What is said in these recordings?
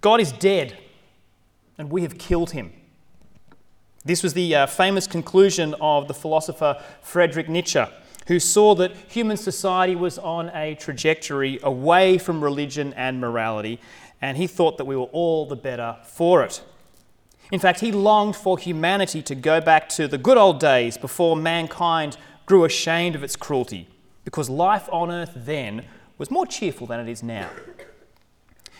God is dead, and we have killed him. This was the uh, famous conclusion of the philosopher Friedrich Nietzsche, who saw that human society was on a trajectory away from religion and morality, and he thought that we were all the better for it. In fact, he longed for humanity to go back to the good old days before mankind grew ashamed of its cruelty, because life on earth then was more cheerful than it is now.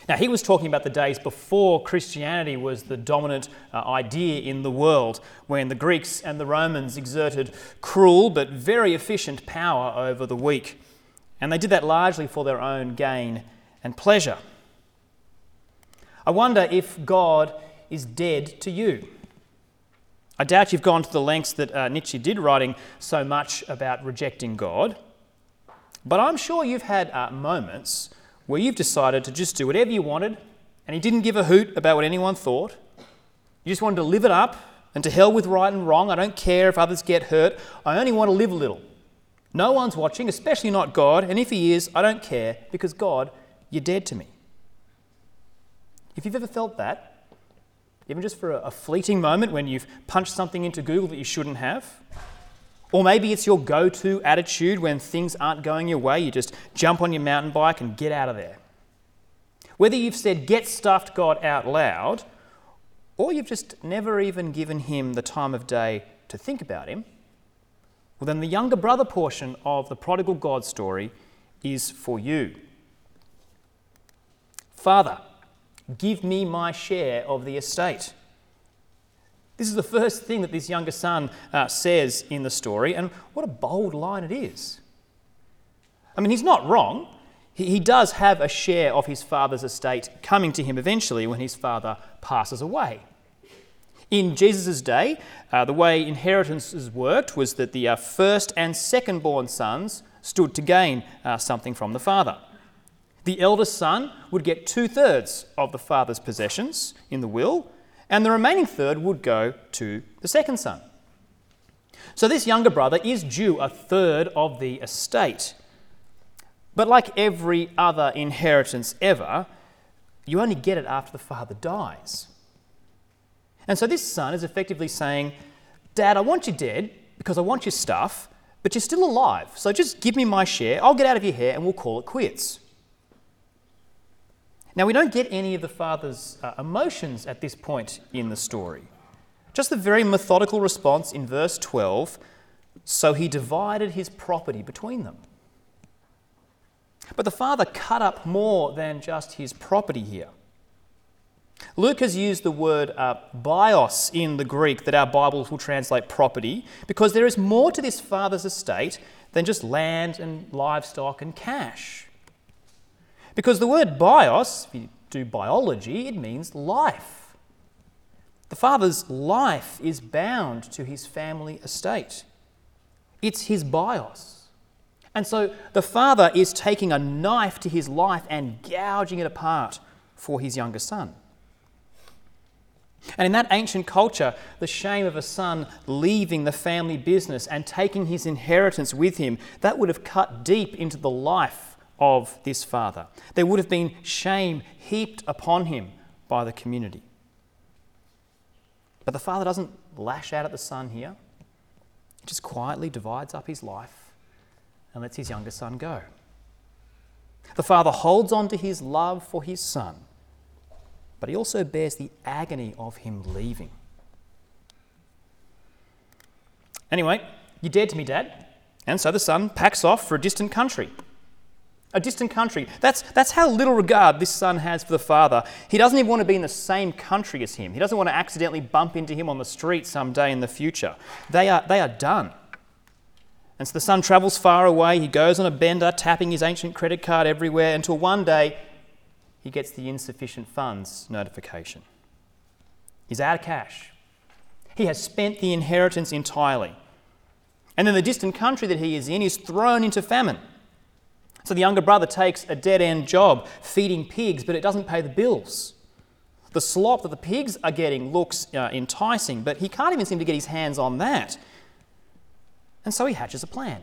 Now, he was talking about the days before Christianity was the dominant uh, idea in the world, when the Greeks and the Romans exerted cruel but very efficient power over the weak. And they did that largely for their own gain and pleasure. I wonder if God is dead to you. I doubt you've gone to the lengths that uh, Nietzsche did, writing so much about rejecting God. But I'm sure you've had uh, moments where you've decided to just do whatever you wanted and he didn't give a hoot about what anyone thought. You just wanted to live it up and to hell with right and wrong. I don't care if others get hurt. I only want to live a little. No one's watching, especially not God, and if He is, I don't care because God, you're dead to me. If you've ever felt that, even just for a, fleeting moment when you've punched something into Google that you shouldn't have, or maybe it's your go to attitude when things aren't going your way, you just jump on your mountain bike and get out of there. Whether you've said, get stuffed God out loud, or you've just never even given him the time of day to think about him, well, then the younger brother portion of the prodigal God story is for you. Father, give me my share of the estate. This is the first thing that this younger son uh, says in the story, and what a bold line it is. I mean, he's not wrong. He, he does have a share of his father's estate coming to him eventually when his father passes away. In Jesus' day, uh, the way inheritances worked was that the uh, first and second born sons stood to gain uh, something from the father. The eldest son would get two thirds of the father's possessions in the will, and the remaining third would go to the second son. So this younger brother is due a third of the estate. But like every other inheritance ever, you only get it after the father dies. And so this son is effectively saying, Dad, I want you dead because I want your stuff, but you're still alive. So just give me my share, I'll get out of your hair, and we'll call it quits. Now, we don't get any of the father's uh, emotions at this point in the story. Just the very methodical response in verse 12 so he divided his property between them. But the father cut up more than just his property here. Luke has used the word uh, bios in the Greek that our Bibles will translate property because there is more to this father's estate than just land and livestock and cash. Because the word bios, if you do biology, it means life. The father's life is bound to his family estate. It's his bios. And so the father is taking a knife to his life and gouging it apart for his younger son. And in that ancient culture, the shame of a son leaving the family business and taking his inheritance with him, that would have cut deep into the life of this father. There would have been shame heaped upon him by the community. But the father doesn't lash out at the son here, he just quietly divides up his life and lets his younger son go. The father holds on to his love for his son, but he also bears the agony of him leaving. Anyway, you're dead to me, Dad. And so the son packs off for a distant country a distant country. That's, that's how little regard this son has for the father. He doesn't even want to be in the same country as him. He doesn't want to accidentally bump into him on the street someday in the future. They are, they are done. And so the son travels far away. He goes on a bender, tapping his ancient credit card everywhere until one day he gets the insufficient funds notification. He's out of cash. He has spent the inheritance entirely. And then the distant country that he is in is thrown into famine. So the younger brother takes a dead end job feeding pigs, but it doesn't pay the bills. The slop that the pigs are getting looks uh, enticing, but he can't even seem to get his hands on that. And so he hatches a plan.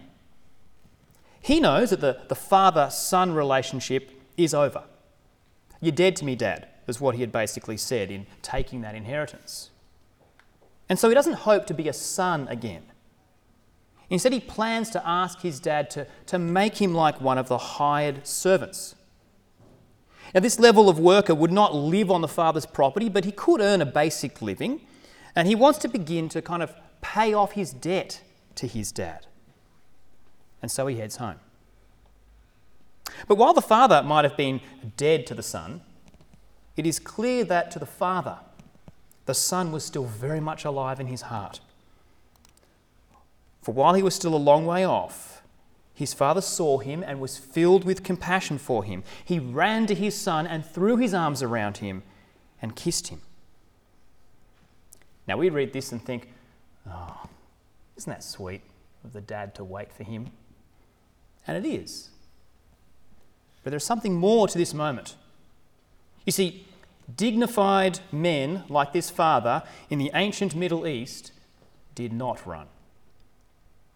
He knows that the, the father son relationship is over. You're dead to me, Dad. is what he had basically said in taking that inheritance. And so he doesn't hope to be a son again. Instead, he plans to ask his dad to, to make him like one of the hired servants. Now, this level of worker would not live on the father's property, but he could earn a basic living, and he wants to begin to kind of pay off his debt to his dad. And so he heads home. But while the father might have been dead to the son, it is clear that to the father, the son was still very much alive in his heart. For while he was still a long way off, his father saw him and was filled with compassion for him. He ran to his son and threw his arms around him and kissed him. Now we read this and think, oh, isn't that sweet of the dad to wait for him? And it is. But there's something more to this moment. You see, dignified men like this father in the ancient Middle East did not run.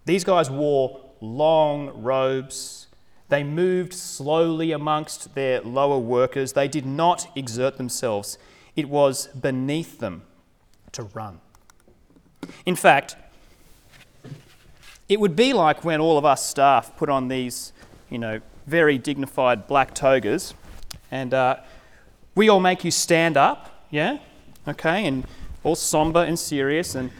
These guys wore long robes. They moved slowly amongst their lower workers. They did not exert themselves. It was beneath them to run. In fact, it would be like when all of us staff put on these, you know, very dignified black togas and uh, we all make you stand up, yeah? Okay, and all somber and serious, and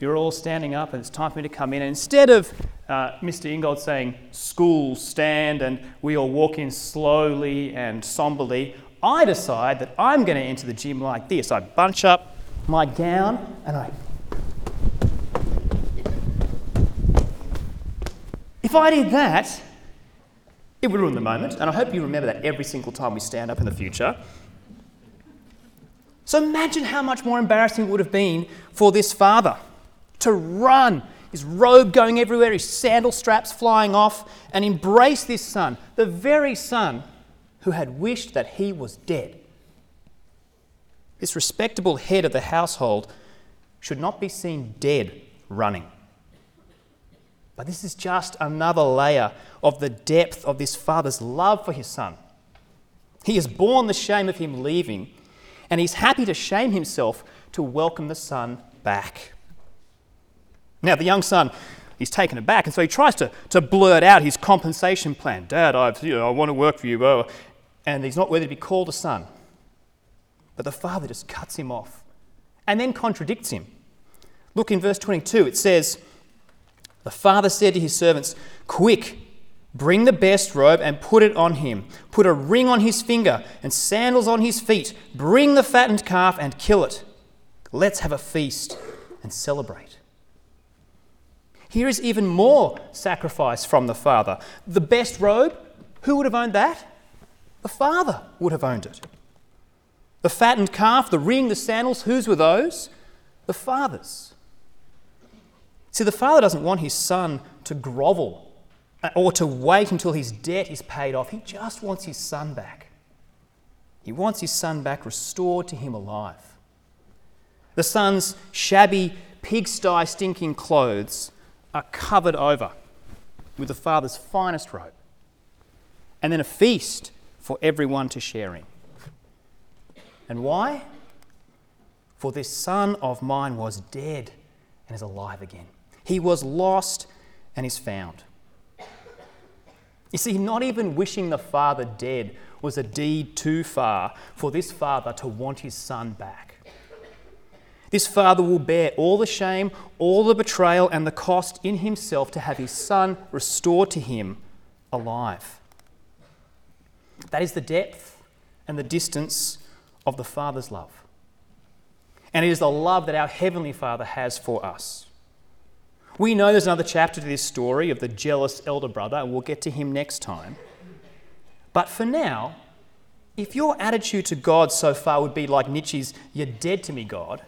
you're all standing up, and it's time for me to come in. And instead of uh, Mr. Ingold saying, School, stand, and we all walk in slowly and somberly, I decide that I'm going to enter the gym like this. I bunch up my gown and I. If I did that, it would ruin the moment, and I hope you remember that every single time we stand up in the future. So imagine how much more embarrassing it would have been for this father to run, his robe going everywhere, his sandal straps flying off, and embrace this son, the very son who had wished that he was dead. This respectable head of the household should not be seen dead running. But this is just another layer of the depth of this father's love for his son. He has borne the shame of him leaving, and he's happy to shame himself to welcome the son back. Now, the young son, he's taken aback, and so he tries to, to blurt out his compensation plan. Dad, I've, you know, I want to work for you. And he's not worthy to be called a son. But the father just cuts him off and then contradicts him. Look in verse 22, it says, the father said to his servants, Quick, bring the best robe and put it on him. Put a ring on his finger and sandals on his feet. Bring the fattened calf and kill it. Let's have a feast and celebrate. Here is even more sacrifice from the father. The best robe, who would have owned that? The father would have owned it. The fattened calf, the ring, the sandals, whose were those? The father's. See, the father doesn't want his son to grovel or to wait until his debt is paid off. He just wants his son back. He wants his son back restored to him alive. The son's shabby, pigsty stinking clothes are covered over with the father's finest robe, and then a feast for everyone to share in. And why? For this son of mine was dead and is alive again. He was lost and is found. You see, not even wishing the father dead was a deed too far for this father to want his son back. This father will bear all the shame, all the betrayal, and the cost in himself to have his son restored to him alive. That is the depth and the distance of the Father's love. And it is the love that our Heavenly Father has for us. We know there's another chapter to this story of the jealous elder brother, and we'll get to him next time. But for now, if your attitude to God so far would be like Nietzsche's, You're dead to me, God,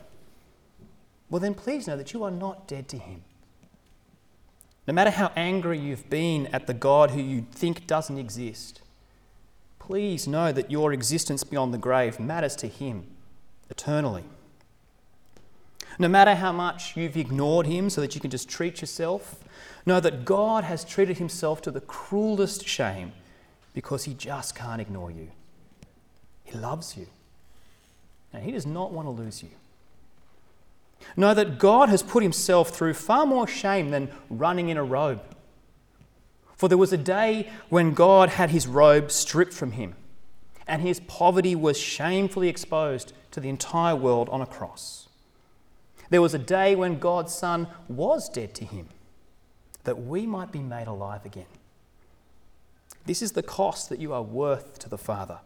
well, then please know that you are not dead to Him. No matter how angry you've been at the God who you think doesn't exist, please know that your existence beyond the grave matters to Him eternally. No matter how much you've ignored him so that you can just treat yourself, know that God has treated himself to the cruelest shame because he just can't ignore you. He loves you and He does not want to lose you. Know that God has put Himself through far more shame than running in a robe. For there was a day when God had His robe stripped from Him, and His poverty was shamefully exposed to the entire world on a cross. There was a day when God's Son was dead to Him, that we might be made alive again. This is the cost that you are worth to the Father,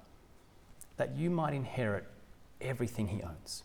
that you might inherit everything he owns.